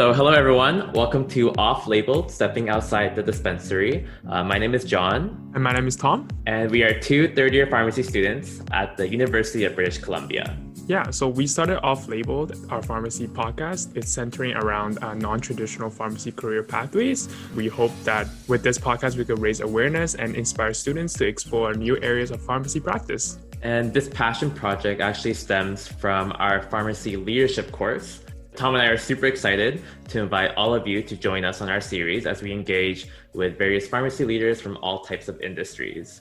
So, hello everyone. Welcome to Off Label Stepping Outside the Dispensary. Uh, my name is John. And my name is Tom. And we are two third year pharmacy students at the University of British Columbia. Yeah, so we started Off Labeled, our pharmacy podcast. It's centering around uh, non traditional pharmacy career pathways. We hope that with this podcast, we could raise awareness and inspire students to explore new areas of pharmacy practice. And this passion project actually stems from our pharmacy leadership course Tom and I are super excited to invite all of you to join us on our series as we engage with various pharmacy leaders from all types of industries.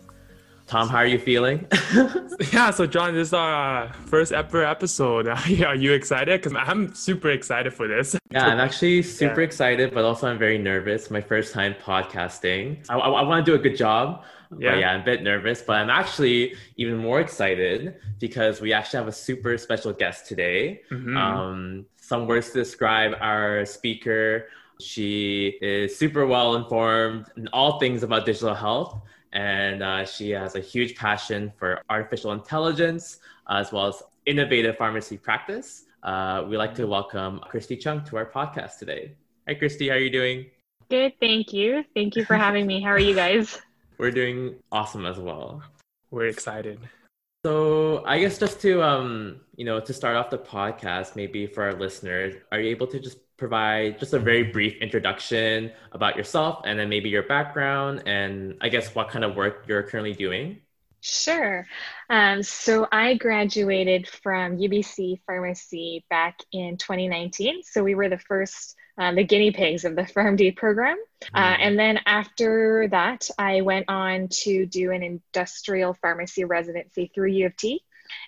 Tom, how are you feeling? yeah, so John, this is our first ever episode. are you excited? Because I'm super excited for this. Yeah, I'm actually super yeah. excited, but also I'm very nervous. My first time podcasting. I, I, I want to do a good job. Yeah. yeah, I'm a bit nervous, but I'm actually even more excited because we actually have a super special guest today. Mm-hmm. Um, some words to describe our speaker. She is super well informed in all things about digital health, and uh, she has a huge passion for artificial intelligence as well as innovative pharmacy practice. Uh, we'd like to welcome Christy Chung to our podcast today. Hi, Christy. How are you doing? Good. Thank you. Thank you for having me. How are you guys? We're doing awesome as well. We're excited. So I guess just to um, you know, to start off the podcast, maybe for our listeners, are you able to just provide just a very brief introduction about yourself and then maybe your background and I guess what kind of work you're currently doing? Sure. Um, so I graduated from UBC Pharmacy back in 2019. So we were the first um, the guinea pigs of the PharmD program. Uh, mm-hmm. and then after that, I went on to do an industrial pharmacy residency through U of T.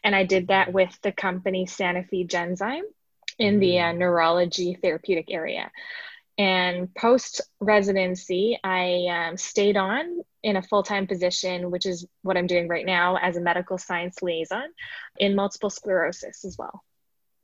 And I did that with the company Sanofi Genzyme in the uh, mm-hmm. neurology therapeutic area. And post residency, I um, stayed on in a full time position, which is what I'm doing right now as a medical science liaison in multiple sclerosis as well.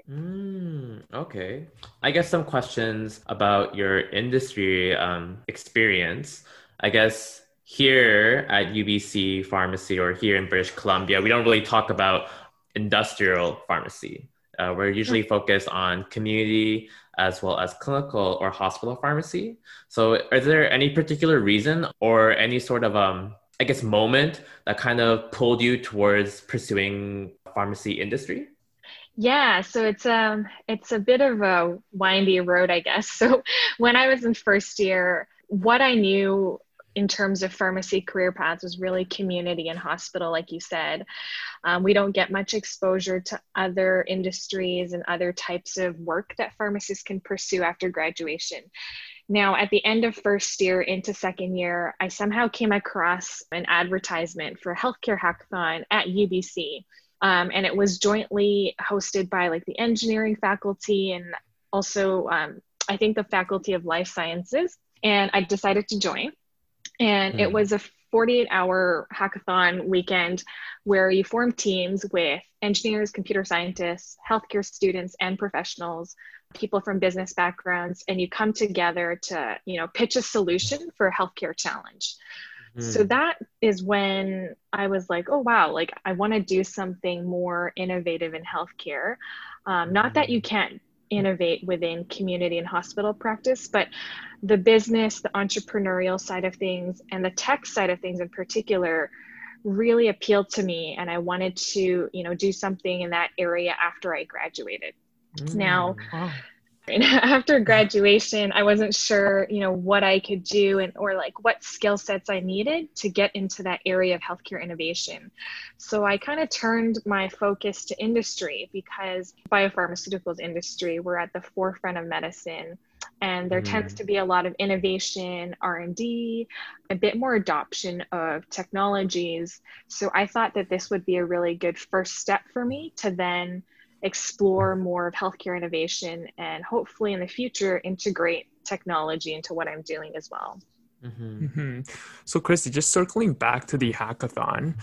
Mm, okay. I guess some questions about your industry um, experience. I guess here at UBC Pharmacy or here in British Columbia, we don't really talk about industrial pharmacy. Uh, we're usually mm. focused on community as well as clinical or hospital pharmacy. So, is there any particular reason or any sort of, um, I guess, moment that kind of pulled you towards pursuing pharmacy industry? Yeah, so it's um it's a bit of a windy road, I guess. So when I was in first year, what I knew in terms of pharmacy career paths was really community and hospital, like you said. Um, we don't get much exposure to other industries and other types of work that pharmacists can pursue after graduation. Now, at the end of first year into second year, I somehow came across an advertisement for a healthcare hackathon at UBC. Um, and it was jointly hosted by like the engineering faculty and also um, I think the faculty of life sciences. And I decided to join. And mm. it was a 48 hour hackathon weekend where you form teams with engineers, computer scientists, healthcare students, and professionals, people from business backgrounds, and you come together to, you know, pitch a solution for a healthcare challenge. So hmm. that is when I was like, oh, wow, like I want to do something more innovative in healthcare. Um, not that you hmm. can't innovate within community and hospital practice, but the business, the entrepreneurial side of things, and the tech side of things in particular really appealed to me and i wanted to you know do something in that area after i graduated mm, now wow. after graduation i wasn't sure you know what i could do and or like what skill sets i needed to get into that area of healthcare innovation so i kind of turned my focus to industry because biopharmaceuticals industry we're at the forefront of medicine and there mm. tends to be a lot of innovation r&d a bit more adoption of technologies so i thought that this would be a really good first step for me to then explore more of healthcare innovation and hopefully in the future integrate technology into what I'm doing as well. Mm-hmm. Mm-hmm. So, Christy, just circling back to the hackathon,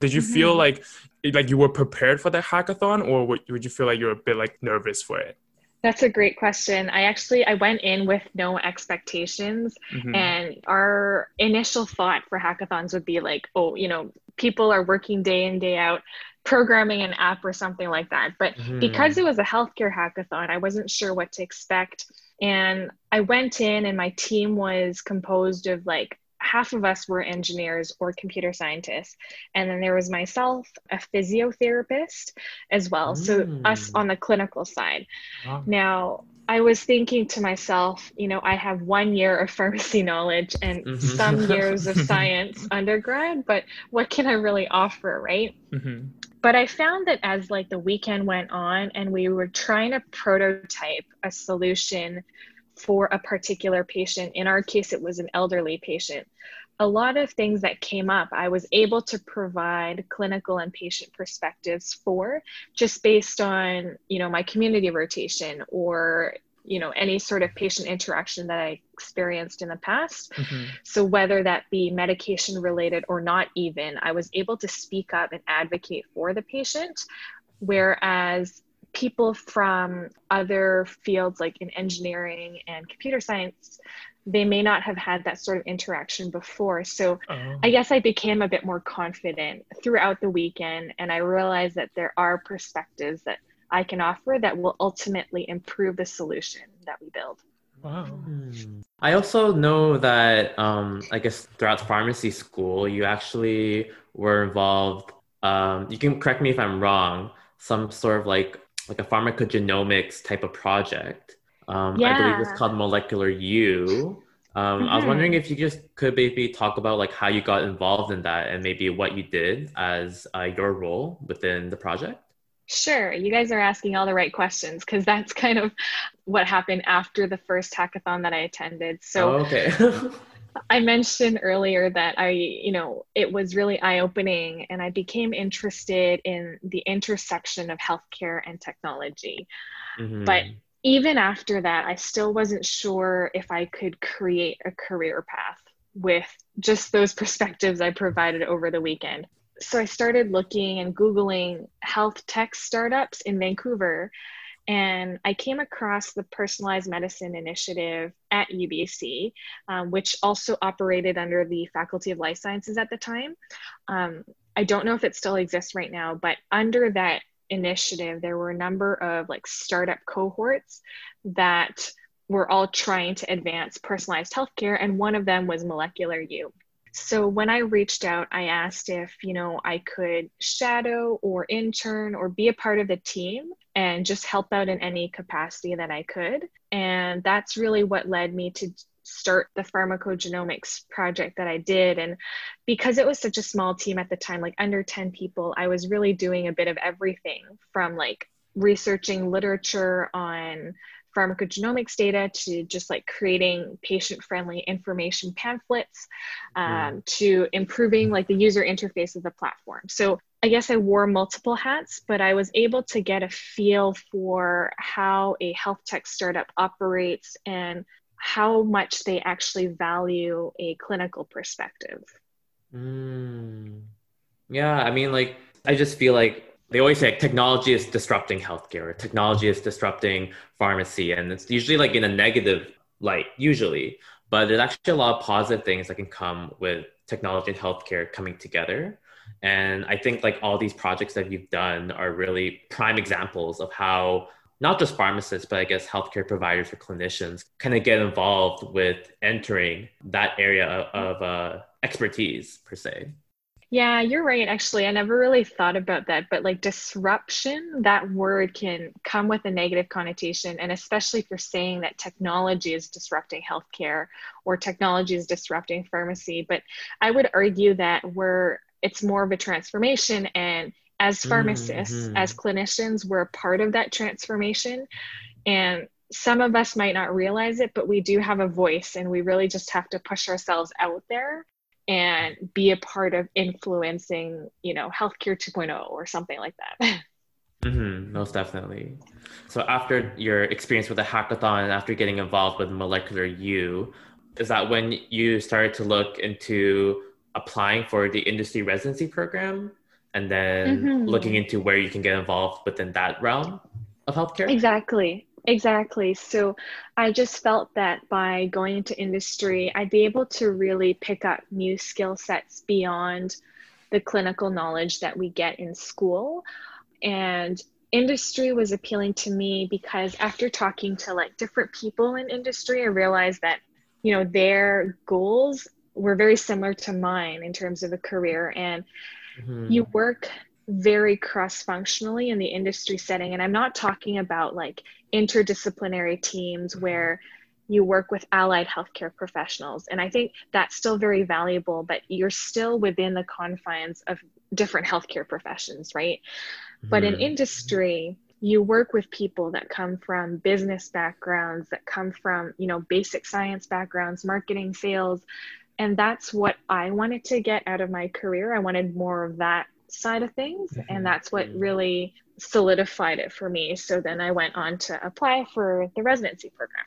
did you mm-hmm. feel like like you were prepared for the hackathon, or would, would you feel like you're a bit like nervous for it? That's a great question. I actually I went in with no expectations mm-hmm. and our initial thought for hackathons would be like, oh, you know, people are working day in day out programming an app or something like that. But mm-hmm. because it was a healthcare hackathon, I wasn't sure what to expect And I went in, and my team was composed of like half of us were engineers or computer scientists. And then there was myself, a physiotherapist as well. Mm. So, us on the clinical side. Wow. Now, I was thinking to myself, you know, I have one year of pharmacy knowledge and mm-hmm. some years of science undergrad, but what can I really offer, right? Mm-hmm. But I found that as like the weekend went on and we were trying to prototype a solution for a particular patient, in our case, it was an elderly patient. A lot of things that came up, I was able to provide clinical and patient perspectives for just based on, you know, my community rotation or you know any sort of patient interaction that i experienced in the past mm-hmm. so whether that be medication related or not even i was able to speak up and advocate for the patient whereas people from other fields like in engineering and computer science they may not have had that sort of interaction before so oh. i guess i became a bit more confident throughout the weekend and i realized that there are perspectives that I can offer that will ultimately improve the solution that we build. Wow. Hmm. I also know that um, I guess throughout pharmacy school, you actually were involved. Um, you can correct me if I'm wrong. Some sort of like like a pharmacogenomics type of project. Um, yeah. I believe it's called Molecular You. Um, mm-hmm. I was mm-hmm. wondering if you just could maybe talk about like how you got involved in that and maybe what you did as uh, your role within the project. Sure, you guys are asking all the right questions because that's kind of what happened after the first hackathon that I attended. So, oh, okay. I mentioned earlier that I, you know, it was really eye opening and I became interested in the intersection of healthcare and technology. Mm-hmm. But even after that, I still wasn't sure if I could create a career path with just those perspectives I provided over the weekend so I started looking and Googling health tech startups in Vancouver. And I came across the Personalized Medicine Initiative at UBC, um, which also operated under the Faculty of Life Sciences at the time. Um, I don't know if it still exists right now, but under that initiative, there were a number of like startup cohorts that were all trying to advance personalized healthcare, and one of them was Molecular You. So when I reached out, I asked if, you know, I could shadow or intern or be a part of the team and just help out in any capacity that I could. And that's really what led me to start the pharmacogenomics project that I did. And because it was such a small team at the time, like under 10 people, I was really doing a bit of everything from like researching literature on pharmacogenomics data to just like creating patient friendly information pamphlets um, mm. to improving like the user interface of the platform. So I guess I wore multiple hats, but I was able to get a feel for how a health tech startup operates and how much they actually value a clinical perspective. Mm. Yeah, I mean, like, I just feel like they always say technology is disrupting healthcare, technology is disrupting pharmacy, and it's usually like in a negative light, usually. But there's actually a lot of positive things that can come with technology and healthcare coming together. And I think like all these projects that you've done are really prime examples of how not just pharmacists, but I guess healthcare providers or clinicians kind of get involved with entering that area of, of uh, expertise per se. Yeah, you're right. Actually, I never really thought about that. But like disruption, that word can come with a negative connotation. And especially if you're saying that technology is disrupting healthcare or technology is disrupting pharmacy. But I would argue that we're, it's more of a transformation. And as pharmacists, mm-hmm. as clinicians, we're a part of that transformation. And some of us might not realize it, but we do have a voice and we really just have to push ourselves out there and be a part of influencing, you know, healthcare 2.0 or something like that. Mm-hmm, most definitely. So after your experience with the hackathon and after getting involved with Molecular You, is that when you started to look into applying for the industry residency program and then mm-hmm. looking into where you can get involved within that realm of healthcare? Exactly. Exactly. So I just felt that by going into industry, I'd be able to really pick up new skill sets beyond the clinical knowledge that we get in school. And industry was appealing to me because after talking to like different people in industry, I realized that, you know, their goals were very similar to mine in terms of a career. And mm-hmm. you work very cross functionally in the industry setting. And I'm not talking about like interdisciplinary teams where you work with allied healthcare professionals. And I think that's still very valuable, but you're still within the confines of different healthcare professions, right? Mm-hmm. But in mm-hmm. industry, you work with people that come from business backgrounds, that come from, you know, basic science backgrounds, marketing, sales. And that's what I wanted to get out of my career. I wanted more of that side of things. Mm-hmm. And that's what mm-hmm. really solidified it for me. So then I went on to apply for the residency program.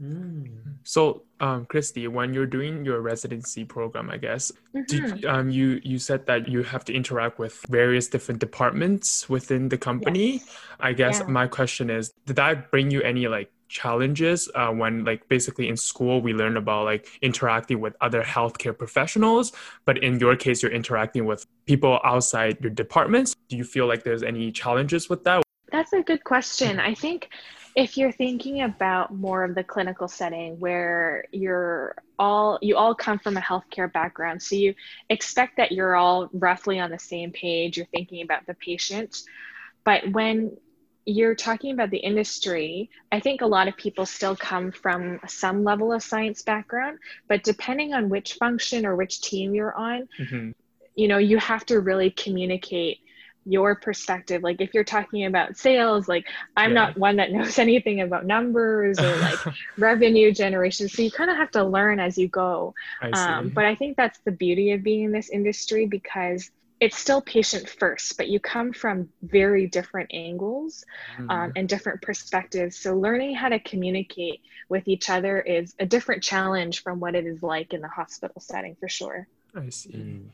Mm. So, um, Christy, when you're doing your residency program, I guess, mm-hmm. did, um, you you said that you have to interact with various different departments within the company. Yes. I guess yeah. my question is, did that bring you any like challenges uh, when like basically in school we learn about like interacting with other healthcare professionals but in your case you're interacting with people outside your departments. Do you feel like there's any challenges with that? That's a good question. I think if you're thinking about more of the clinical setting where you're all you all come from a healthcare background so you expect that you're all roughly on the same page you're thinking about the patient. But when you're talking about the industry, I think a lot of people still come from some level of science background, but depending on which function or which team you're on, mm-hmm. you know, you have to really communicate your perspective. Like if you're talking about sales, like I'm yeah. not one that knows anything about numbers or like revenue generation. So you kind of have to learn as you go. I um, but I think that's the beauty of being in this industry because it's still patient first, but you come from very different angles mm-hmm. um, and different perspectives. So, learning how to communicate with each other is a different challenge from what it is like in the hospital setting for sure. I see. Mm.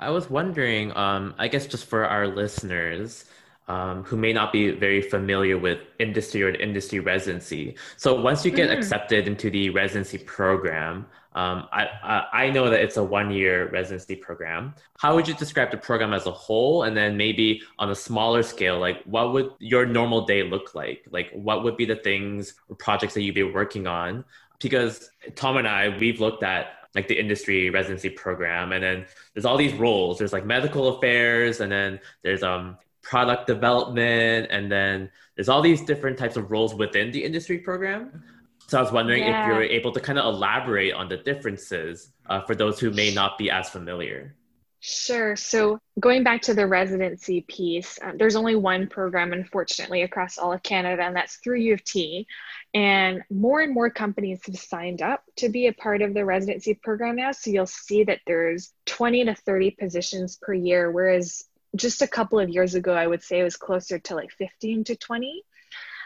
I was wondering, um, I guess just for our listeners, um, who may not be very familiar with industry or industry residency. So once you get mm. accepted into the residency program, um, I, I, know that it's a one year residency program. How would you describe the program as a whole? And then maybe on a smaller scale, like what would your normal day look like? Like what would be the things or projects that you'd be working on? Because Tom and I, we've looked at like the industry residency program and then there's all these roles. There's like medical affairs and then there's um product development and then there's all these different types of roles within the industry program so I was wondering yeah. if you're able to kind of elaborate on the differences uh, for those who may not be as familiar. Sure. So going back to the residency piece, um, there's only one program, unfortunately, across all of Canada, and that's through U of T. And more and more companies have signed up to be a part of the residency program now. So you'll see that there's 20 to 30 positions per year, whereas just a couple of years ago, I would say it was closer to like 15 to 20.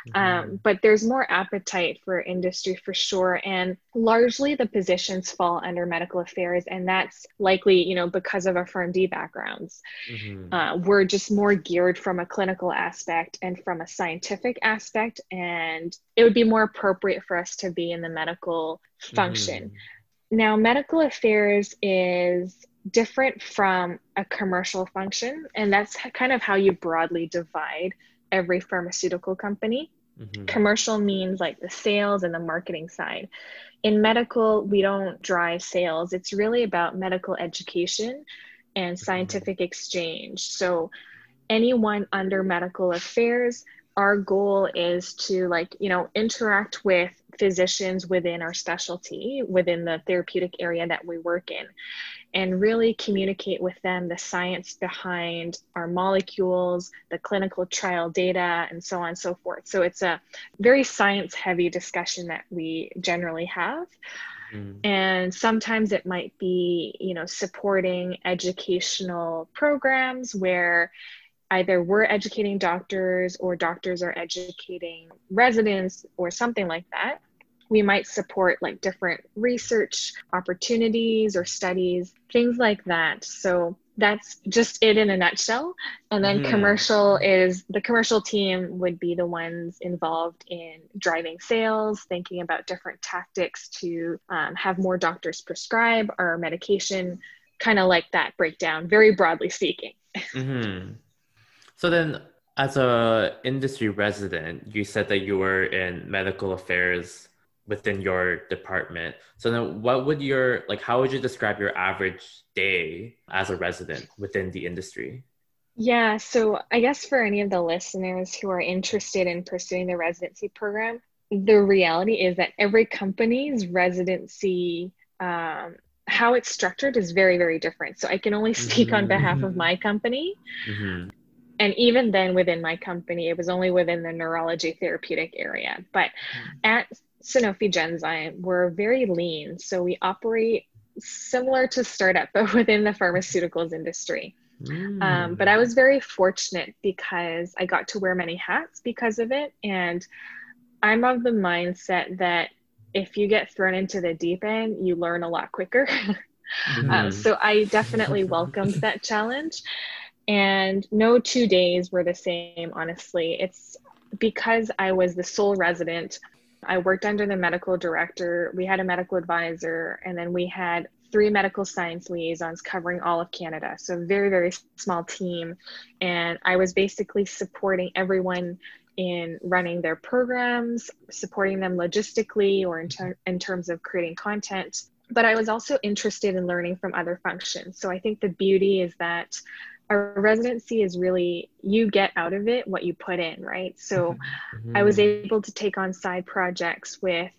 Mm-hmm. Um, but there's more appetite for industry for sure. And largely the positions fall under medical affairs. And that's likely, you know, because of our PharmD backgrounds. Mm-hmm. Uh, we're just more geared from a clinical aspect and from a scientific aspect. And it would be more appropriate for us to be in the medical function. Mm-hmm. Now, medical affairs is different from a commercial function. And that's kind of how you broadly divide every pharmaceutical company. Mm-hmm. Commercial means like the sales and the marketing side. In medical, we don't drive sales. It's really about medical education and mm-hmm. scientific mm-hmm. exchange. So, anyone under medical affairs, our goal is to like, you know, interact with physicians within our specialty, within the therapeutic area that we work in and really communicate with them the science behind our molecules, the clinical trial data, and so on and so forth. So it's a very science heavy discussion that we generally have. Mm. And sometimes it might be, you know, supporting educational programs where either we're educating doctors or doctors are educating residents or something like that we might support like different research opportunities or studies, things like that. So that's just it in a nutshell. And then mm. commercial is the commercial team would be the ones involved in driving sales, thinking about different tactics to um, have more doctors prescribe our medication, kind of like that breakdown, very broadly speaking. mm-hmm. So then, As a industry resident, you said that you were in medical affairs within your department. So then what would your like how would you describe your average day as a resident within the industry? Yeah, so I guess for any of the listeners who are interested in pursuing the residency program, the reality is that every company's residency um, how it's structured is very very different so i can only speak mm-hmm. on behalf of my company mm-hmm. And even then within my company it was only within the neurology therapeutic area but mm-hmm. at sanofi genzyme we're very lean so we operate similar to startup but within the pharmaceuticals industry mm. um, but i was very fortunate because i got to wear many hats because of it and i'm of the mindset that if you get thrown into the deep end, you learn a lot quicker. mm-hmm. um, so I definitely welcomed that challenge. And no two days were the same, honestly. It's because I was the sole resident. I worked under the medical director, we had a medical advisor, and then we had three medical science liaisons covering all of Canada. So, very, very small team. And I was basically supporting everyone in running their programs, supporting them logistically or in, ter- in terms of creating content. But I was also interested in learning from other functions. So I think the beauty is that our residency is really you get out of it what you put in, right? So mm-hmm. I was able to take on side projects with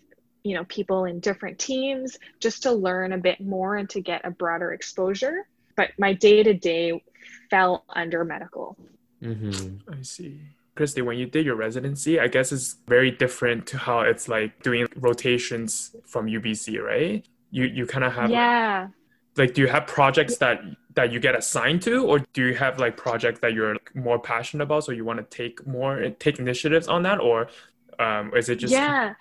you know people in different teams just to learn a bit more and to get a broader exposure but my day to day fell under medical mm-hmm. i see Christy, when you did your residency, I guess it's very different to how it's like doing rotations from UBC, right? You you kind of have yeah. Like, do you have projects that that you get assigned to, or do you have like projects that you're more passionate about, so you want to take more take initiatives on that, or um, is it just yeah?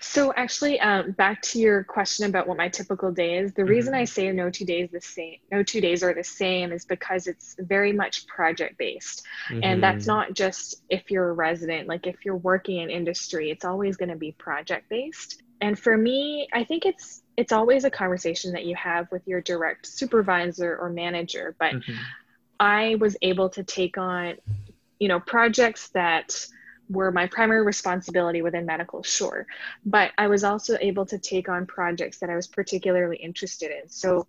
So actually, um, back to your question about what my typical day is. The mm-hmm. reason I say no two days the same, no two days are the same, is because it's very much project based, mm-hmm. and that's mm-hmm. not just if you're a resident. Like if you're working in industry, it's always going to be project based. And for me, I think it's it's always a conversation that you have with your direct supervisor or manager. But mm-hmm. I was able to take on, you know, projects that were my primary responsibility within medical, sure. But I was also able to take on projects that I was particularly interested in. So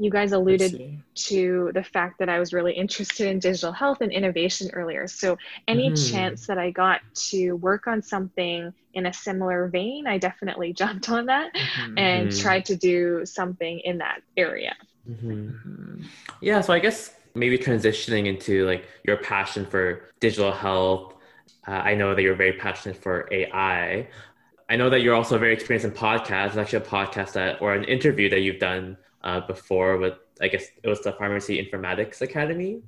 you guys alluded to the fact that I was really interested in digital health and innovation earlier. So any mm. chance that I got to work on something in a similar vein, I definitely jumped on that mm-hmm. and mm-hmm. tried to do something in that area. Mm-hmm. Yeah, so I guess maybe transitioning into like your passion for digital health uh, I know that you're very passionate for AI. I know that you're also very experienced in podcasts. It's actually a podcast that, or an interview that you've done uh, before with, I guess it was the Pharmacy Informatics Academy.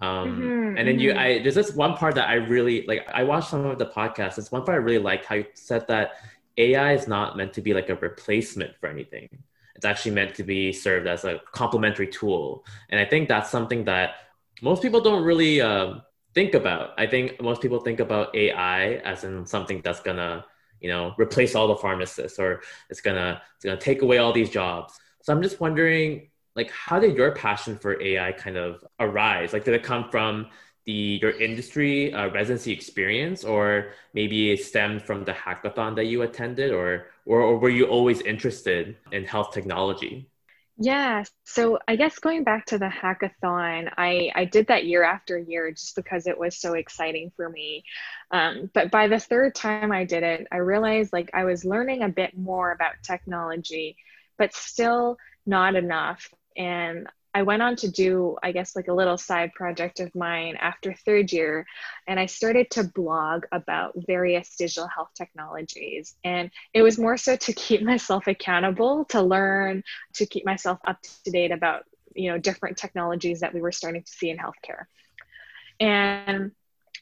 Um, mm-hmm, and then you, mm-hmm. I, there's this one part that I really like. I watched some of the podcasts. It's one part I really liked how you said that AI is not meant to be like a replacement for anything. It's actually meant to be served as a complementary tool. And I think that's something that most people don't really um, think about. I think most people think about AI as in something that's gonna, you know, replace all the pharmacists or it's gonna it's gonna take away all these jobs. So I'm just wondering, like, how did your passion for AI kind of arise? Like, did it come from the your industry uh, residency experience, or maybe it stemmed from the hackathon that you attended, or, or or were you always interested in health technology? Yeah, so I guess going back to the hackathon, I, I did that year after year just because it was so exciting for me. Um, but by the third time I did it, I realized like I was learning a bit more about technology, but still not enough. And I went on to do, I guess, like a little side project of mine after third year, and I started to blog about various digital health technologies. And it was more so to keep myself accountable, to learn, to keep myself up to date about, you know, different technologies that we were starting to see in healthcare. And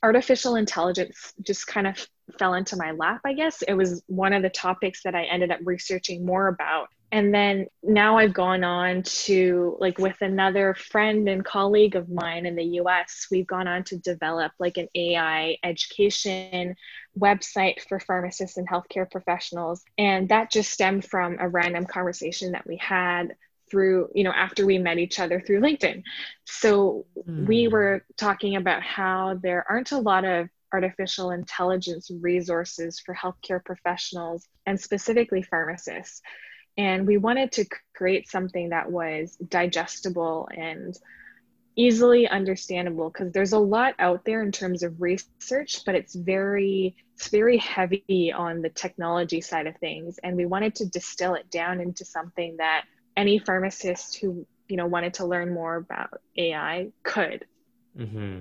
artificial intelligence just kind of fell into my lap, I guess. It was one of the topics that I ended up researching more about and then now I've gone on to like with another friend and colleague of mine in the US, we've gone on to develop like an AI education website for pharmacists and healthcare professionals. And that just stemmed from a random conversation that we had through, you know, after we met each other through LinkedIn. So mm. we hmm. were talking about how there aren't a lot of artificial intelligence resources for healthcare professionals and specifically pharmacists. And we wanted to create something that was digestible and easily understandable because there's a lot out there in terms of research but it's very it's very heavy on the technology side of things. And we wanted to distill it down into something that any pharmacist who you know wanted to learn more about ai could. Mm-hmm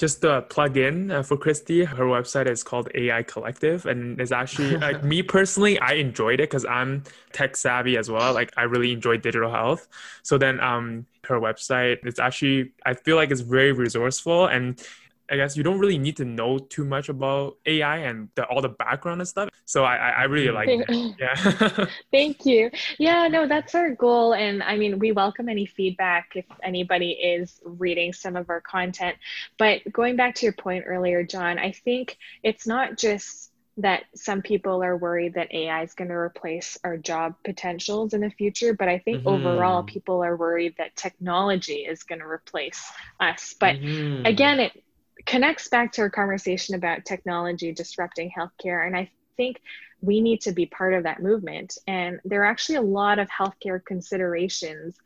just to plug in uh, for Christy, her website is called AI Collective, and it's actually like me personally, I enjoyed it because I'm tech savvy as well. Like I really enjoy digital health. So then, um, her website, it's actually I feel like it's very resourceful and I guess you don't really need to know too much about AI and the, all the background and stuff. So I, I really like it. Yeah. Thank you. Yeah, no, that's our goal. And I mean, we welcome any feedback if anybody is reading some of our content. But going back to your point earlier, John, I think it's not just that some people are worried that AI is going to replace our job potentials in the future. But I think mm-hmm. overall, people are worried that technology is going to replace us. But mm-hmm. again, it connects back to our conversation about technology disrupting healthcare. And I think we need to be part of that movement. And there are actually a lot of healthcare considerations,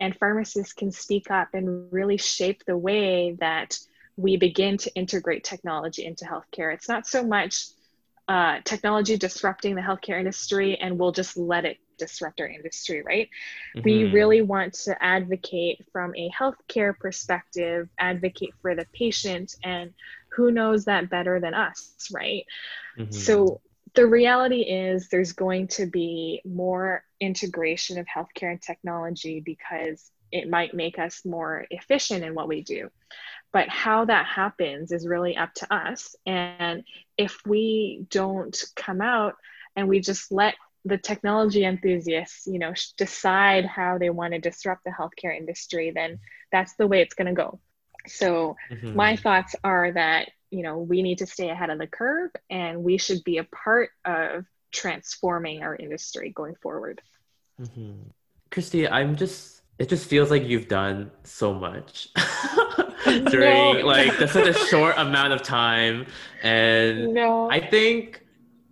and pharmacists can speak up and really shape the way that we begin to integrate technology into healthcare. It's not so much uh, technology disrupting the healthcare industry and we'll just let it disrupt our industry, right? Mm-hmm. We really want to advocate from a healthcare perspective, advocate for the patient, and who knows that better than us, right? Mm-hmm. So the reality is there's going to be more integration of healthcare and technology because it might make us more efficient in what we do. But how that happens is really up to us. And if we don't come out and we just let the technology enthusiasts, you know, decide how they want to disrupt the healthcare industry, then that's the way it's going to go. So mm-hmm. my thoughts are that, you know, we need to stay ahead of the curve and we should be a part of transforming our industry going forward. Mm-hmm. Christy, I'm just, it just feels like you've done so much during no. like such a short amount of time. And no. I think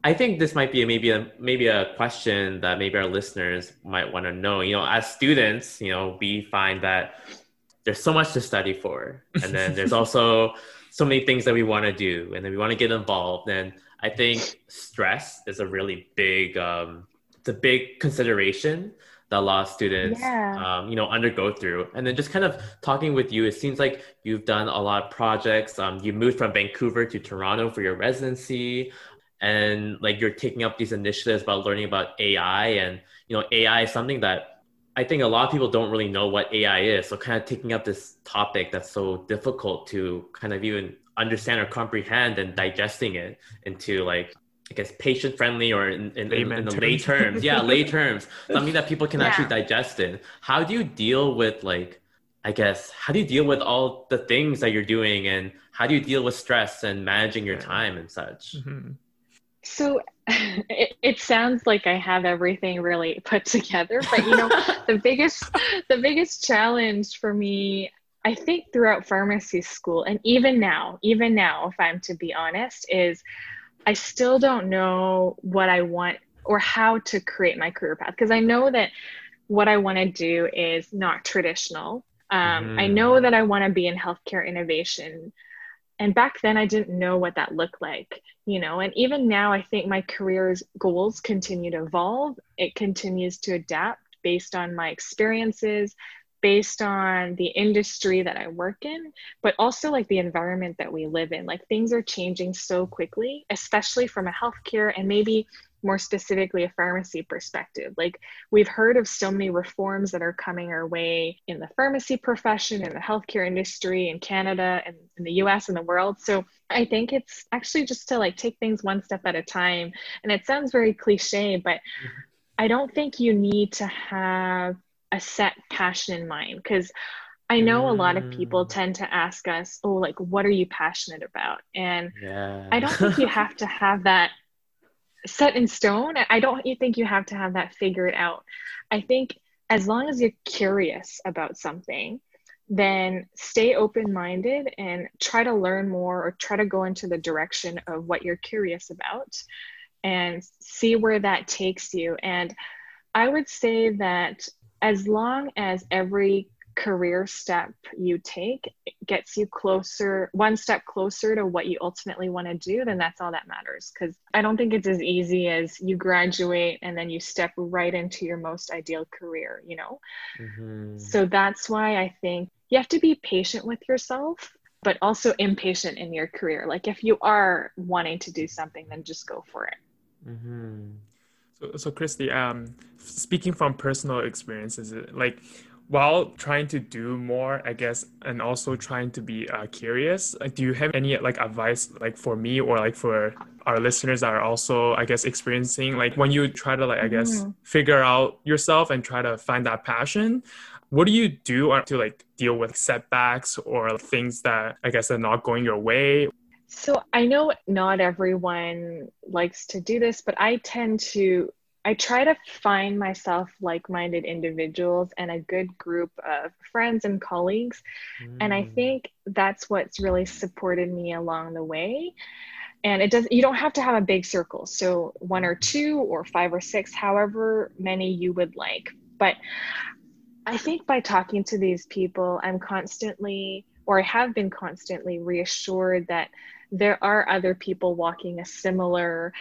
I think this might be maybe a maybe a question that maybe our listeners might want to know. You know, as students, you know, we find that there's so much to study for, and then there's also so many things that we want to do, and then we want to get involved. And I think stress is a really big, um, it's a big consideration that a lot of students, yeah. um, you know, undergo through. And then just kind of talking with you, it seems like you've done a lot of projects. Um, you moved from Vancouver to Toronto for your residency and like you're taking up these initiatives about learning about AI and you know AI is something that I think a lot of people don't really know what AI is. So kind of taking up this topic that's so difficult to kind of even understand or comprehend and digesting it into like I guess patient friendly or in, in, in, in the lay terms. Yeah, lay terms. Something that people can yeah. actually digest in. How do you deal with like I guess how do you deal with all the things that you're doing and how do you deal with stress and managing your time and such? Mm-hmm. So it, it, sounds like I have everything really put together, but you know, the biggest the biggest challenge for me, I think throughout pharmacy school and even now, even now if I'm to be honest, is I still don't know what I want or how to create my career path because I know that what I want to do is not traditional. Um, mm. I know that I want to be in healthcare innovation and back then i didn't know what that looked like you know and even now i think my career's goals continue to evolve. It continues to adapt based on my experiences based on the industry that i work in but also like the environment that we live in. Like things are changing so quickly especially from a healthcare and maybe more specifically a pharmacy perspective. Like we've heard of so many reforms that are coming our way in the pharmacy profession, in the healthcare industry, in Canada, and in the US and the world. So I think it's actually just to like take things one step at a time. And it sounds very cliche, but I don't think you need to have a set passion in mind because I know a lot of people mm. tend to ask us, oh, like, what are you passionate about? And yeah. I don't think you have to have that set in stone. I don't You think you have to have that figured out. I think as long as you're curious about something, then stay open minded and try to learn more or try to go into the direction of what you're curious about and see where that takes you. And I would say that as long as every career step you take gets you closer one step closer to what you ultimately want to do then that's all that matters because i don't think it's as easy as you graduate and then you step right into your most ideal career you know mm-hmm. so that's why i think you have to be patient with yourself but also impatient in your career like if you are wanting to do something then just go for it mm-hmm. so, so christy um speaking from personal experiences like while trying to do more i guess and also trying to be uh, curious like, do you have any like advice like for me or like for our listeners that are also i guess experiencing like when you try to like i guess mm-hmm. figure out yourself and try to find that passion what do you do to like deal with setbacks or things that i guess are not going your way so i know not everyone likes to do this but i tend to I try to find myself like minded individuals and a good group of friends and colleagues. Mm. And I mm. think that's what's really supported me along the way. And it does you don't have to have a big circle. So one or two or five or six, however many you would like. But I think by talking to these people, I'm constantly or I have been constantly reassured that there are other people walking a similar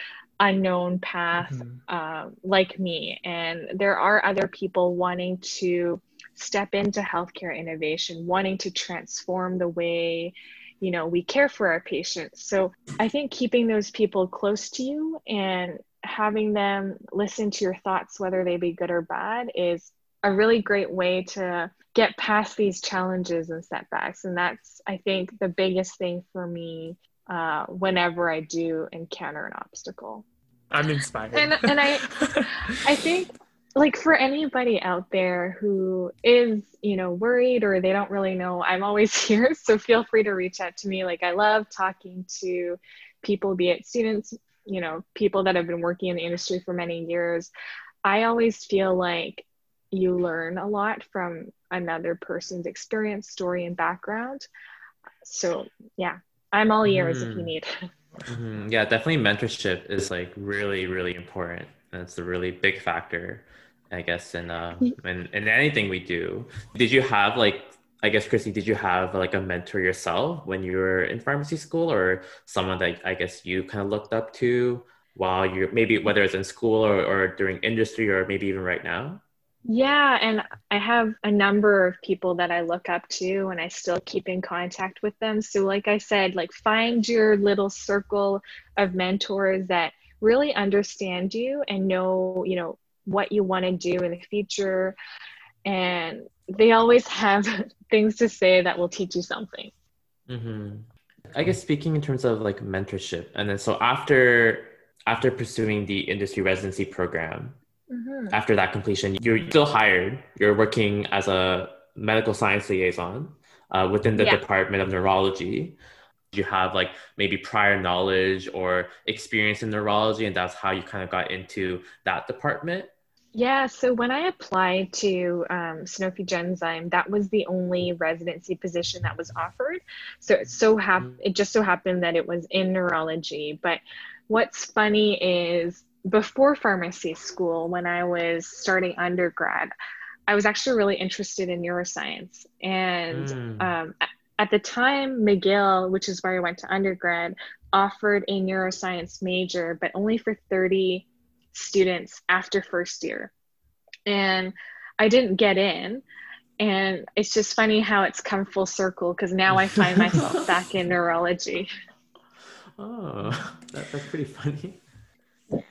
unknown path mm-hmm. uh, like me. And there are other people wanting to step into healthcare innovation, wanting to transform the way you know we care for our patients. So I think keeping those people close to you and having them listen to your thoughts, whether they be good or bad, is a really great way to get past these challenges and setbacks. And that's, I think, the biggest thing for me uh, whenever I do encounter an obstacle. I'm inspired. And, and I, I think like for anybody out there who is, you know, worried or they don't really know, I'm always here. So feel free to reach out to me. Like I love talking to people, be it students, you know, people that have been working in the industry for many years. I always feel like you learn a lot from another person's experience, story, and background. So yeah, I'm all ears mm. if you mm. need. Mm-hmm. Yeah, definitely mentorship is like really, really important. That's a really big factor, I guess, in uh in, in anything we do. Did you have like I guess Christy, did you have like a mentor yourself when you were in pharmacy school or someone that I guess you kind of looked up to while you're maybe whether it's in school or, or during industry or maybe even right now? Yeah, and I have a number of people that I look up to and I still keep in contact with them. So like I said, like find your little circle of mentors that really understand you and know, you know, what you want to do in the future and they always have things to say that will teach you something. Mm-hmm. I guess speaking in terms of like mentorship, and then so after after pursuing the industry residency program, Mm-hmm. After that completion, you're still hired. You're working as a medical science liaison uh, within the yeah. Department of Neurology. You have like maybe prior knowledge or experience in neurology, and that's how you kind of got into that department. Yeah, so when I applied to um, Sanofi Genzyme, that was the only residency position that was offered. So it so hap- mm-hmm. it just so happened that it was in neurology. But what's funny is before pharmacy school, when I was starting undergrad, I was actually really interested in neuroscience. And mm. um, at the time, McGill, which is where I went to undergrad, offered a neuroscience major, but only for 30 students after first year. And I didn't get in. And it's just funny how it's come full circle because now I find myself back in neurology. Oh, that, that's pretty funny.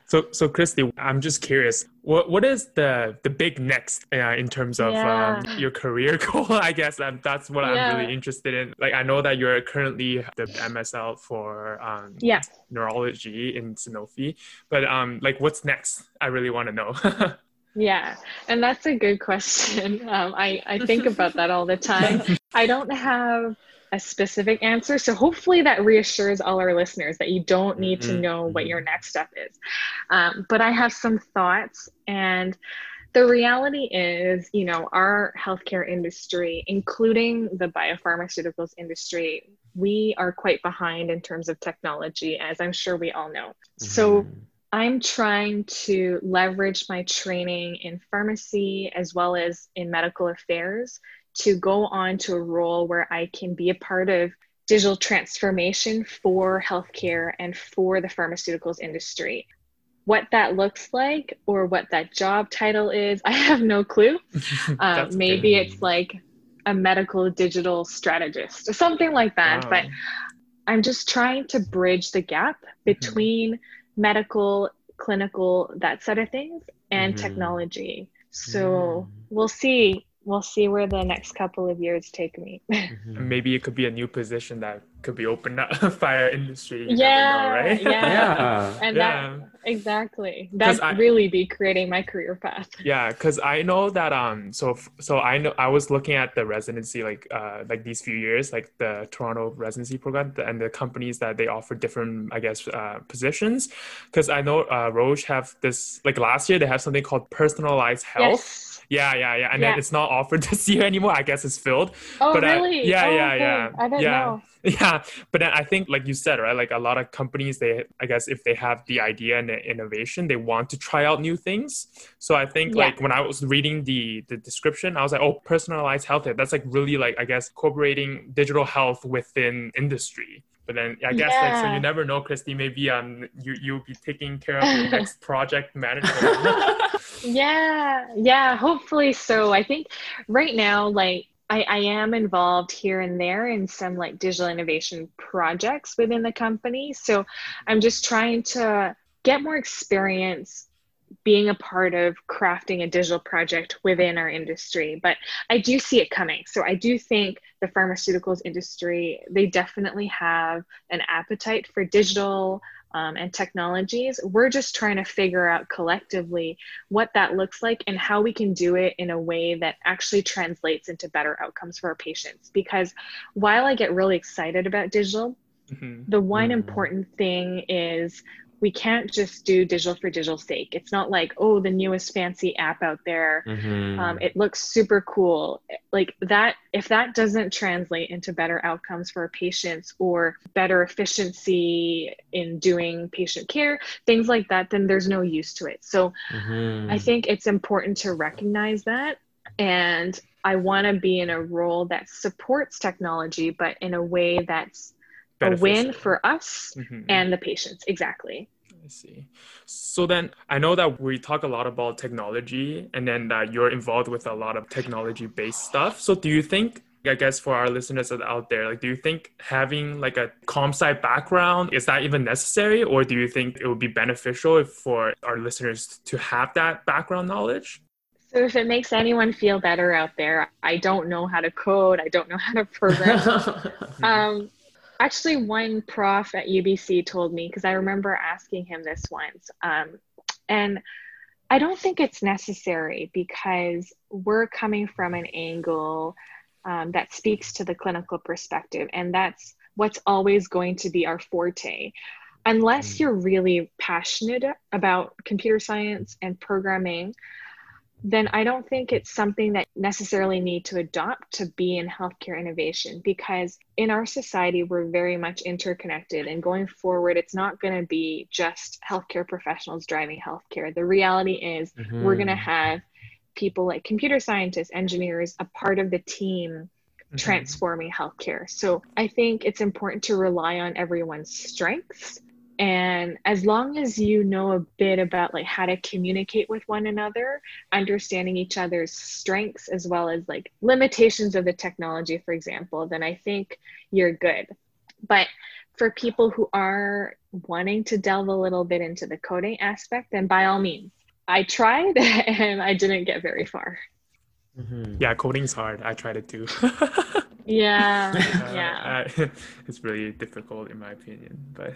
So, so Christy, I'm just curious, what what is the the big next uh, in terms of yeah. um, your career goal? I guess um, that's what yeah. I'm really interested in. Like, I know that you're currently the MSL for um, yeah. neurology in Sanofi, but um, like, what's next? I really want to know. Yeah, and that's a good question. Um, I, I think about that all the time. I don't have a specific answer. So hopefully that reassures all our listeners that you don't need mm-hmm. to know what your mm-hmm. next step is. Um, but I have some thoughts, and the reality is, you know, our healthcare industry, including the biopharmaceuticals industry, we are quite behind in terms of technology, as I'm sure we all know. Mm-hmm. So I'm trying to leverage my training in pharmacy as well as in medical affairs to go on to a role where I can be a part of digital transformation for healthcare and for the pharmaceuticals industry. What that looks like or what that job title is, I have no clue. uh, maybe good. it's like a medical digital strategist or something like that. Wow. But I'm just trying to bridge the gap mm-hmm. between mm-hmm. medical, clinical, that sort of things, and mm-hmm. technology. So mm. we'll see we'll see where the next couple of years take me. mm-hmm. Maybe it could be a new position that could be opened up fire industry. yeah, know, right? yeah, yeah, and yeah. that exactly that I, really be creating my career path. Yeah, because I know that um, so so I know I was looking at the residency like uh like these few years like the Toronto residency program and the companies that they offer different I guess uh, positions because I know uh, Roche have this like last year they have something called personalized health. Yes yeah, yeah, yeah. And yeah. then it's not offered this year anymore. I guess it's filled. Oh, but, uh, really? Uh, yeah, oh, yeah, okay. yeah. I didn't yeah. know. Yeah, but then I think, like you said, right? Like a lot of companies, they, I guess, if they have the idea and the innovation, they want to try out new things. So I think, yeah. like when I was reading the the description, I was like, oh, personalized healthcare. That's like really like I guess incorporating digital health within industry. But then I guess yeah. like so you never know, Christy. Maybe um you you'll be taking care of your next project management. yeah, yeah. Hopefully so. I think right now, like I, I am involved here and there in some like digital innovation projects within the company. So I'm just trying to get more experience being a part of crafting a digital project within our industry but i do see it coming so i do think the pharmaceuticals industry they definitely have an appetite for digital um, and technologies we're just trying to figure out collectively what that looks like and how we can do it in a way that actually translates into better outcomes for our patients because while i get really excited about digital Mm-hmm. The one mm-hmm. important thing is we can't just do digital for digital sake. It's not like, oh, the newest fancy app out there. Mm-hmm. Um, it looks super cool. Like that, if that doesn't translate into better outcomes for patients or better efficiency in doing patient care, things like that, then there's no use to it. So mm-hmm. I think it's important to recognize that. And I want to be in a role that supports technology, but in a way that's a win for us mm-hmm. and the patients. Exactly. I see. So then I know that we talk a lot about technology and then that you're involved with a lot of technology based stuff. So do you think I guess for our listeners out there, like, do you think having like a comp sci background is that even necessary, or do you think it would be beneficial for our listeners to have that background knowledge? So if it makes anyone feel better out there, I don't know how to code. I don't know how to program. um, actually one prof at UBC told me because I remember asking him this once. Um, and I don't think it's necessary because we're coming from an angle um, that speaks to the clinical perspective, and that's what's always going to be our forte. Unless mm. you're really passionate about computer science and programming, then I don't think it's something that necessarily need to adopt to be in healthcare innovation because in our society we're very much interconnected and going forward it's not going to be just healthcare professionals driving healthcare. The reality is mm-hmm. we're going to have people like computer scientists, engineers, a part of the team mm-hmm. transforming healthcare. So I think it's important to rely on everyone's strengths and as long as you know a bit about like how to communicate with one another understanding each other's strengths as well as like limitations of the technology for example then i think you're good. But for people who are wanting to delve a little bit into the coding aspect then by all means i tried and i didn't get very far mm-hmm. yeah coding's hard i tried it too yeah yeah uh, it's really difficult in my opinion but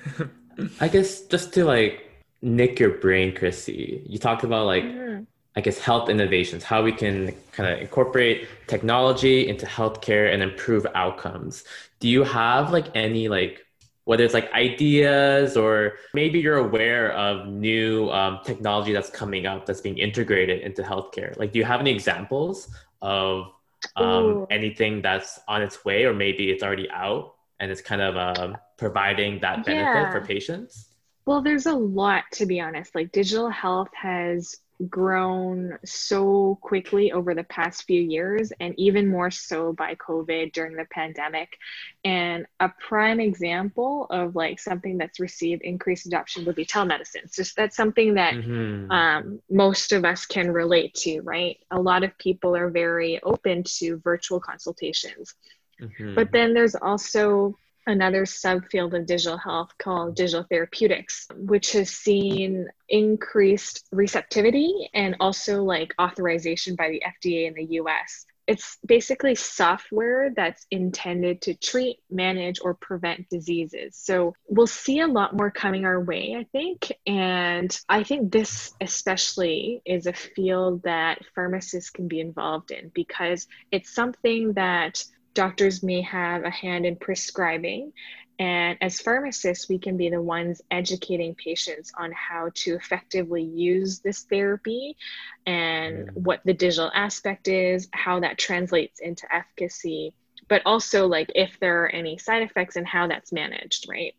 I guess just to like nick your brain, Chrissy, you talked about like mm-hmm. I guess health innovations, how we can kind of incorporate technology into healthcare and improve outcomes. Do you have like any like whether it's like ideas or maybe you're aware of new um, technology that's coming up that's being integrated into healthcare. Like, do you have any examples of um, anything that's on its way, or maybe it's already out and it's kind of um, providing that benefit yeah. for patients? Well, there's a lot to be honest. Like, digital health has grown so quickly over the past few years and even more so by covid during the pandemic and a prime example of like something that's received increased adoption would be telemedicine it's just that's something that mm-hmm. um, most of us can relate to right a lot of people are very open to virtual consultations mm-hmm. but then there's also another subfield of digital health called digital therapeutics, which has seen increased receptivity and also like authorization by the FDA in the US. It's basically software that's intended to treat, manage, or prevent diseases. So we'll see a lot more coming our way, I think. And I think this, especially, is a field that pharmacists can be involved in because it's something that doctors may have a hand in prescribing. And as pharmacists, we can be the ones educating patients on how to effectively use this therapy and what the digital aspect is, how that translates into efficacy, but also like if there are any side effects and how that's managed, right?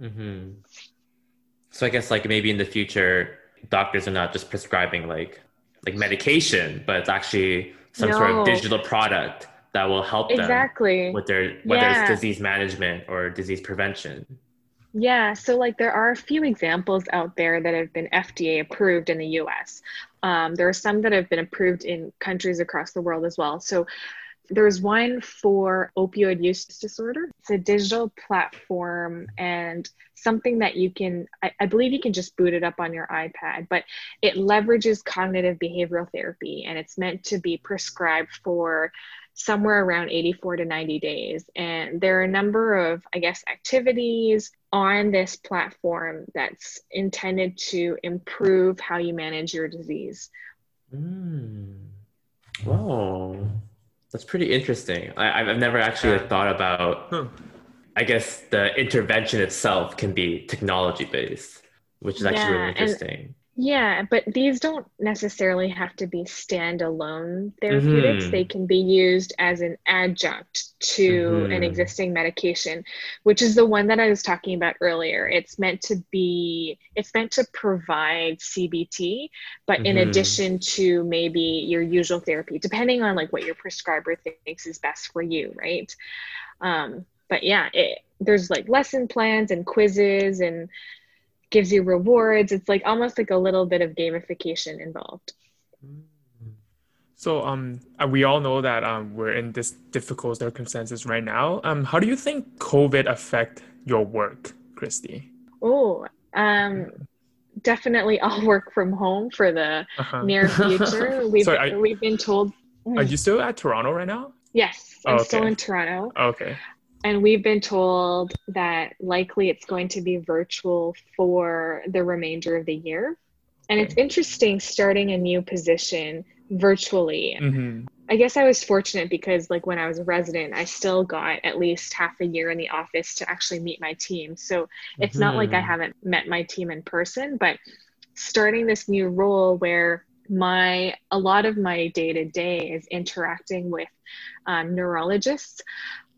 Mm-hmm. So I guess like maybe in the future, doctors are not just prescribing like like medication, but it's actually some no. sort of digital product that will help exactly. them with their whether yeah. it's disease management or disease prevention. Yeah, so like there are a few examples out there that have been FDA approved in the US. Um, there are some that have been approved in countries across the world as well. So there's one for opioid use disorder. It's a digital platform and something that you can, I, I, believe you can just boot it up on your iPad, but it leverages cognitive behavioral therapy and it's meant to be prescribed for somewhere around 84 to 90 days. And there are a number of, I guess, activities on this platform that's intended to improve how you manage your disease. Mm. Whoa, that's pretty interesting. I, have never actually thought about, huh. I guess, the intervention itself can be technology based, which is actually yeah, really interesting. Yeah, but these don't necessarily have to be standalone therapeutics. Mm-hmm. They can be used as an adjunct to mm-hmm. an existing medication, which is the one that I was talking about earlier. It's meant to be it's meant to provide CBT, but mm-hmm. in addition to maybe your usual therapy, depending on like what your prescriber thinks is best for you, right? Um, but yeah, it, there's like lesson plans and quizzes and gives you rewards. It's like almost like a little bit of gamification involved. So um, uh, we all know that um, we're in this difficult circumstances right now. Um, how do you think COVID affect your work, Christy? Oh, um, definitely I'll work from home for the uh-huh. near future. We've, Sorry, we've been told. Are you still at Toronto right now? Yes, I'm oh, okay. still in Toronto. okay. And we've been told that likely it's going to be virtual for the remainder of the year. And it's interesting starting a new position virtually. Mm-hmm. I guess I was fortunate because, like, when I was a resident, I still got at least half a year in the office to actually meet my team. So it's mm-hmm. not like I mm-hmm. haven't met my team in person, but starting this new role where my a lot of my day to day is interacting with um, neurologists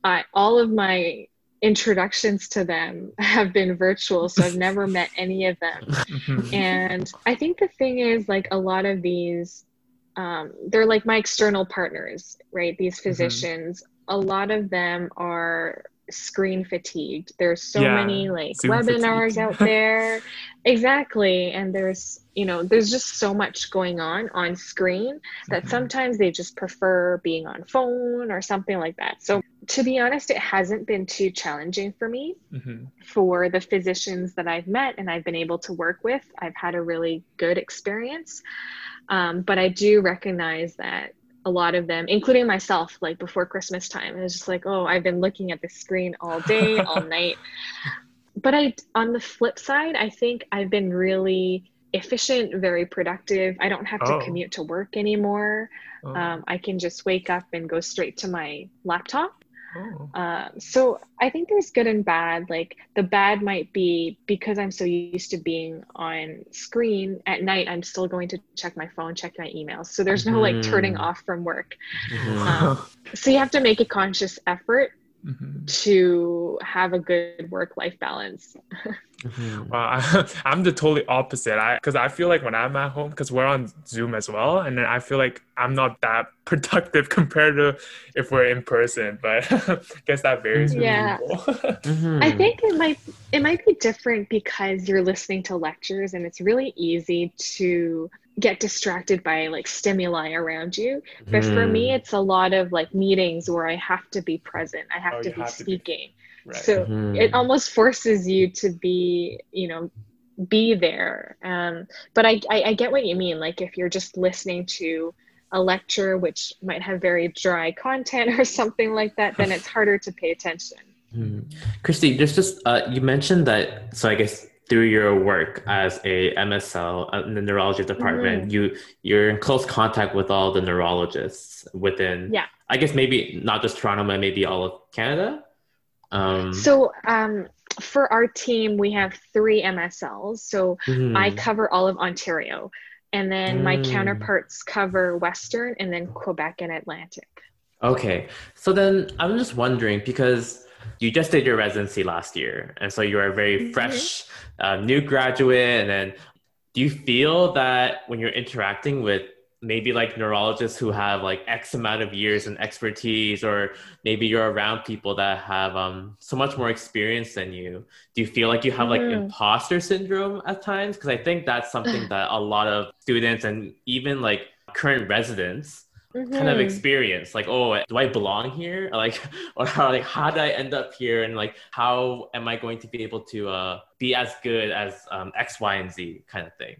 I, all of my introductions to them have been virtual so i've never met any of them mm-hmm. and i think the thing is like a lot of these um, they're like my external partners right these mm-hmm. physicians mm-hmm. a lot of them are screen fatigued there's so yeah, many like webinars out there exactly and there's you know there's just so much going on on screen that mm-hmm. sometimes they just prefer being on phone or something like that so to be honest, it hasn't been too challenging for me. Mm-hmm. For the physicians that I've met and I've been able to work with, I've had a really good experience. Um, but I do recognize that a lot of them, including myself, like before Christmas time, it was just like, oh, I've been looking at the screen all day, all night. But I, on the flip side, I think I've been really efficient, very productive. I don't have to oh. commute to work anymore. Oh. Um, I can just wake up and go straight to my laptop Oh. Uh, so I think there's good and bad. Like the bad might be because I'm so used to being on screen at night, I'm still going to check my phone, check my emails. So there's no like turning mm. off from work. Mm-hmm. Um, so you have to make a conscious effort mm-hmm. to have a good work life balance. Mm-hmm. Well, I, am the totally opposite. I because I feel like when I'm at home, because we're on Zoom as well, and then I feel like I'm not that productive compared to if we're in person. But I guess that varies. Yeah, mm-hmm. I think it might it might be different because you're listening to lectures, and it's really easy to get distracted by like stimuli around you. But mm. for me, mm. it's a lot of like meetings where I have to be present. I have oh, to be have speaking. To be Right. So mm-hmm. it almost forces you to be, you know, be there. Um, but I, I, I get what you mean. Like if you're just listening to a lecture which might have very dry content or something like that, then it's harder to pay attention. Mm. Christy, there's just uh, you mentioned that. So I guess through your work as a MSL in the neurology department, mm-hmm. you you're in close contact with all the neurologists within. Yeah. I guess maybe not just Toronto, but maybe all of Canada. Um, so um, for our team, we have three MSLs. So mm-hmm. I cover all of Ontario, and then mm. my counterparts cover Western, and then Quebec and Atlantic. Okay, so then I'm just wondering because you just did your residency last year, and so you're a very mm-hmm. fresh uh, new graduate, and then do you feel that when you're interacting with maybe like neurologists who have like X amount of years and expertise, or maybe you're around people that have um, so much more experience than you. Do you feel like you have like mm. imposter syndrome at times? Because I think that's something that a lot of students and even like current residents mm-hmm. kind of mm-hmm. experience. Like, oh, do I belong here? Like, or how, like how did I end up here? And like, how am I going to be able to uh, be as good as um, X, Y, and Z kind of thing?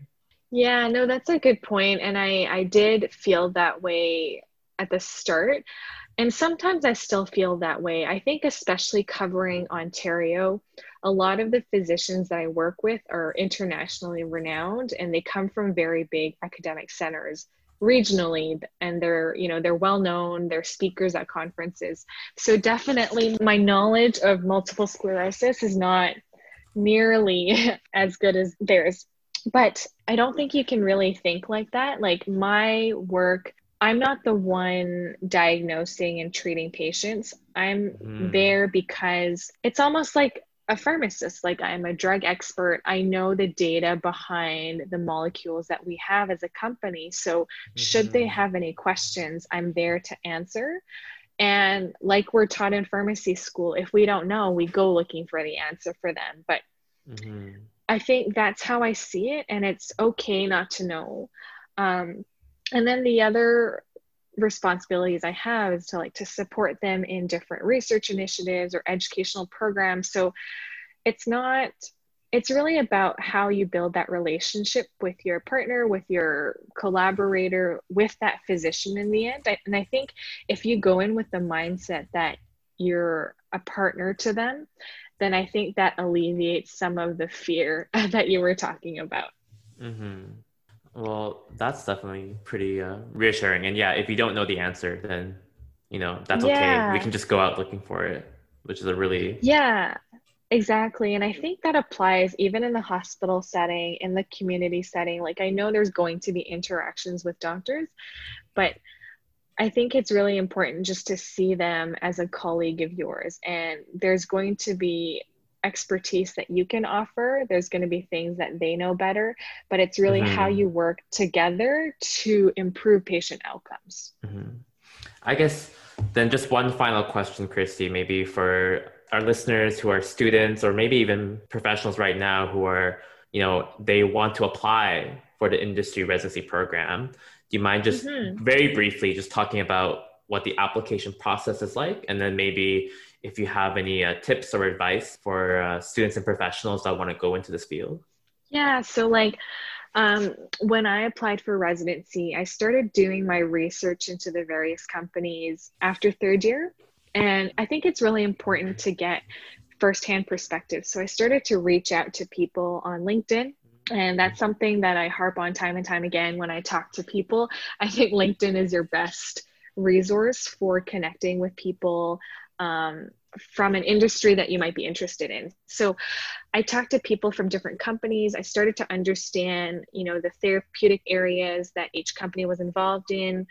Yeah, no, that's a good. And I, I did feel that way at the start. And sometimes I still feel that way. I think, especially covering Ontario, a lot of the physicians that I work with are internationally renowned and they come from very big academic centers regionally and they're you know they're well known they're speakers at conferences so definitely my knowledge of multiple sclerosis is not nearly as good as theirs but I don't think you can really think like that. Like my work, I'm not the one diagnosing and treating patients. I'm mm. there because it's almost like a pharmacist. Like I'm a drug expert. I know the data behind the molecules that we have as a company. So, mm-hmm. should they mm-hmm. have any questions, I'm there to answer. And like we're taught in pharmacy school, if we don't know, we go looking for the answer for them. But mm-hmm. I think that's how I see it, and it's okay not to know. Um, and then the other responsibilities I have is to like to support them in different research initiatives or educational programs. So it's not it's really about how you build that relationship with your partner, with your collaborator, with that physician in the end. And I think if you go in with the mindset that you're a partner to them, then I think that alleviates some of the fear that you were talking about. Mm-hmm. Well, that's definitely pretty uh, reassuring. And yeah, if you don't know the answer, then you know that's yeah. okay. We can just go out looking for it, which is a really yeah, exactly. And I think that applies even in the hospital setting, in the community setting. Like I know there's going to be interactions with doctors, but I think it's really important just to see them as a colleague of yours. And there's going to be expertise that you can offer. There's going to be things that they know better, but it's really mm-hmm. how you work together to improve patient outcomes. Mm-hmm. I guess then just one final question, Christy, maybe for our listeners who are students or maybe even professionals right now who are, you know, they want to apply for the industry residency program do you mind just mm-hmm. very briefly just talking about what the application process is like and then maybe if you have any uh, tips or advice for uh, students and professionals that want to go into this field? Yeah so like um, when i applied for residency i started doing my research into the various companies after third year and i think it's really important to get firsthand perspective. So i started to reach out to people on linkedin and that's something that I harp on time and time again when I talk to people. I think LinkedIn is your best resource for connecting with people um, from an industry that you might be interested in. So I talked to people from different companies. I started to understand, you know, the therapeutic areas that each company was involved in.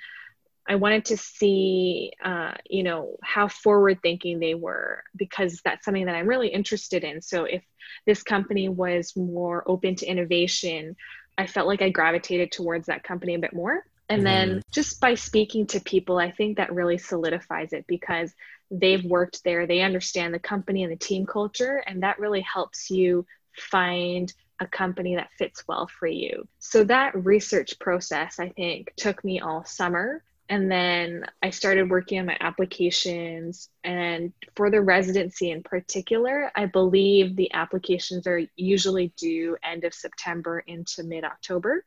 I wanted to see, uh, you know, how forward thinking they were because that's something that I'm really interested in. So if this company was more open to innovation, I felt like I gravitated towards that company a bit more. And then mm-hmm. just by speaking to people, I think that really solidifies it because they've worked there, they understand the company and the team culture, and that really helps you find a company that fits well for you. So that research process, I think, took me all summer. And then I started working on my applications. And for the residency in particular, I believe the applications are usually due end of September into mid October.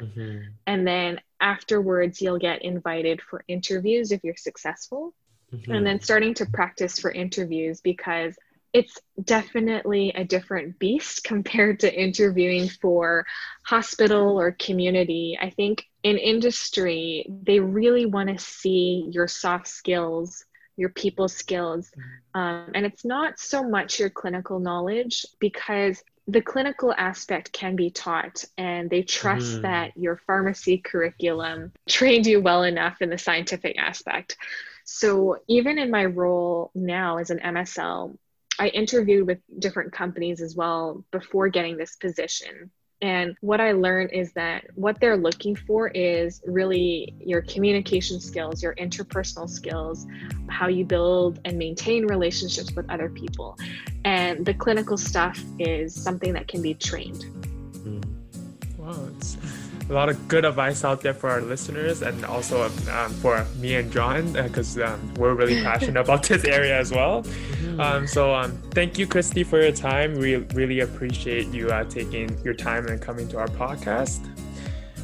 Mm-hmm. And then afterwards, you'll get invited for interviews if you're successful. Mm-hmm. And then starting to practice for interviews because it's definitely a different beast compared to interviewing for hospital or community. I think in industry, they really want to see your soft skills, your people skills. Mm-hmm. Um, and it's not so much your clinical knowledge because the clinical aspect can be taught and they trust mm. that your pharmacy curriculum trained you well enough in the scientific aspect. So even in my role now as an MSL, I interviewed with different companies as well before getting this position. And what I learned is that what they're looking for is really your communication skills, your interpersonal skills, how you build and maintain relationships with other people. And the clinical stuff is something that can be trained. Mm. Wow, it's a lot of good advice out there for our listeners and also um, for me and John because uh, um, we're really passionate about this area as well. Mm-hmm. Um, so um, thank you, Christy, for your time. We really appreciate you uh, taking your time and coming to our podcast.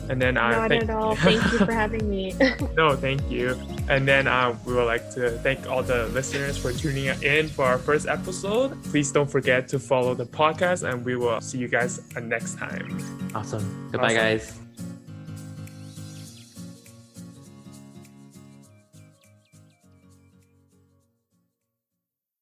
And then uh, not thank- at all. Thank you for having me. no, thank you. And then uh, we would like to thank all the listeners for tuning in for our first episode. Please don't forget to follow the podcast, and we will see you guys next time. Awesome. Goodbye, awesome. guys.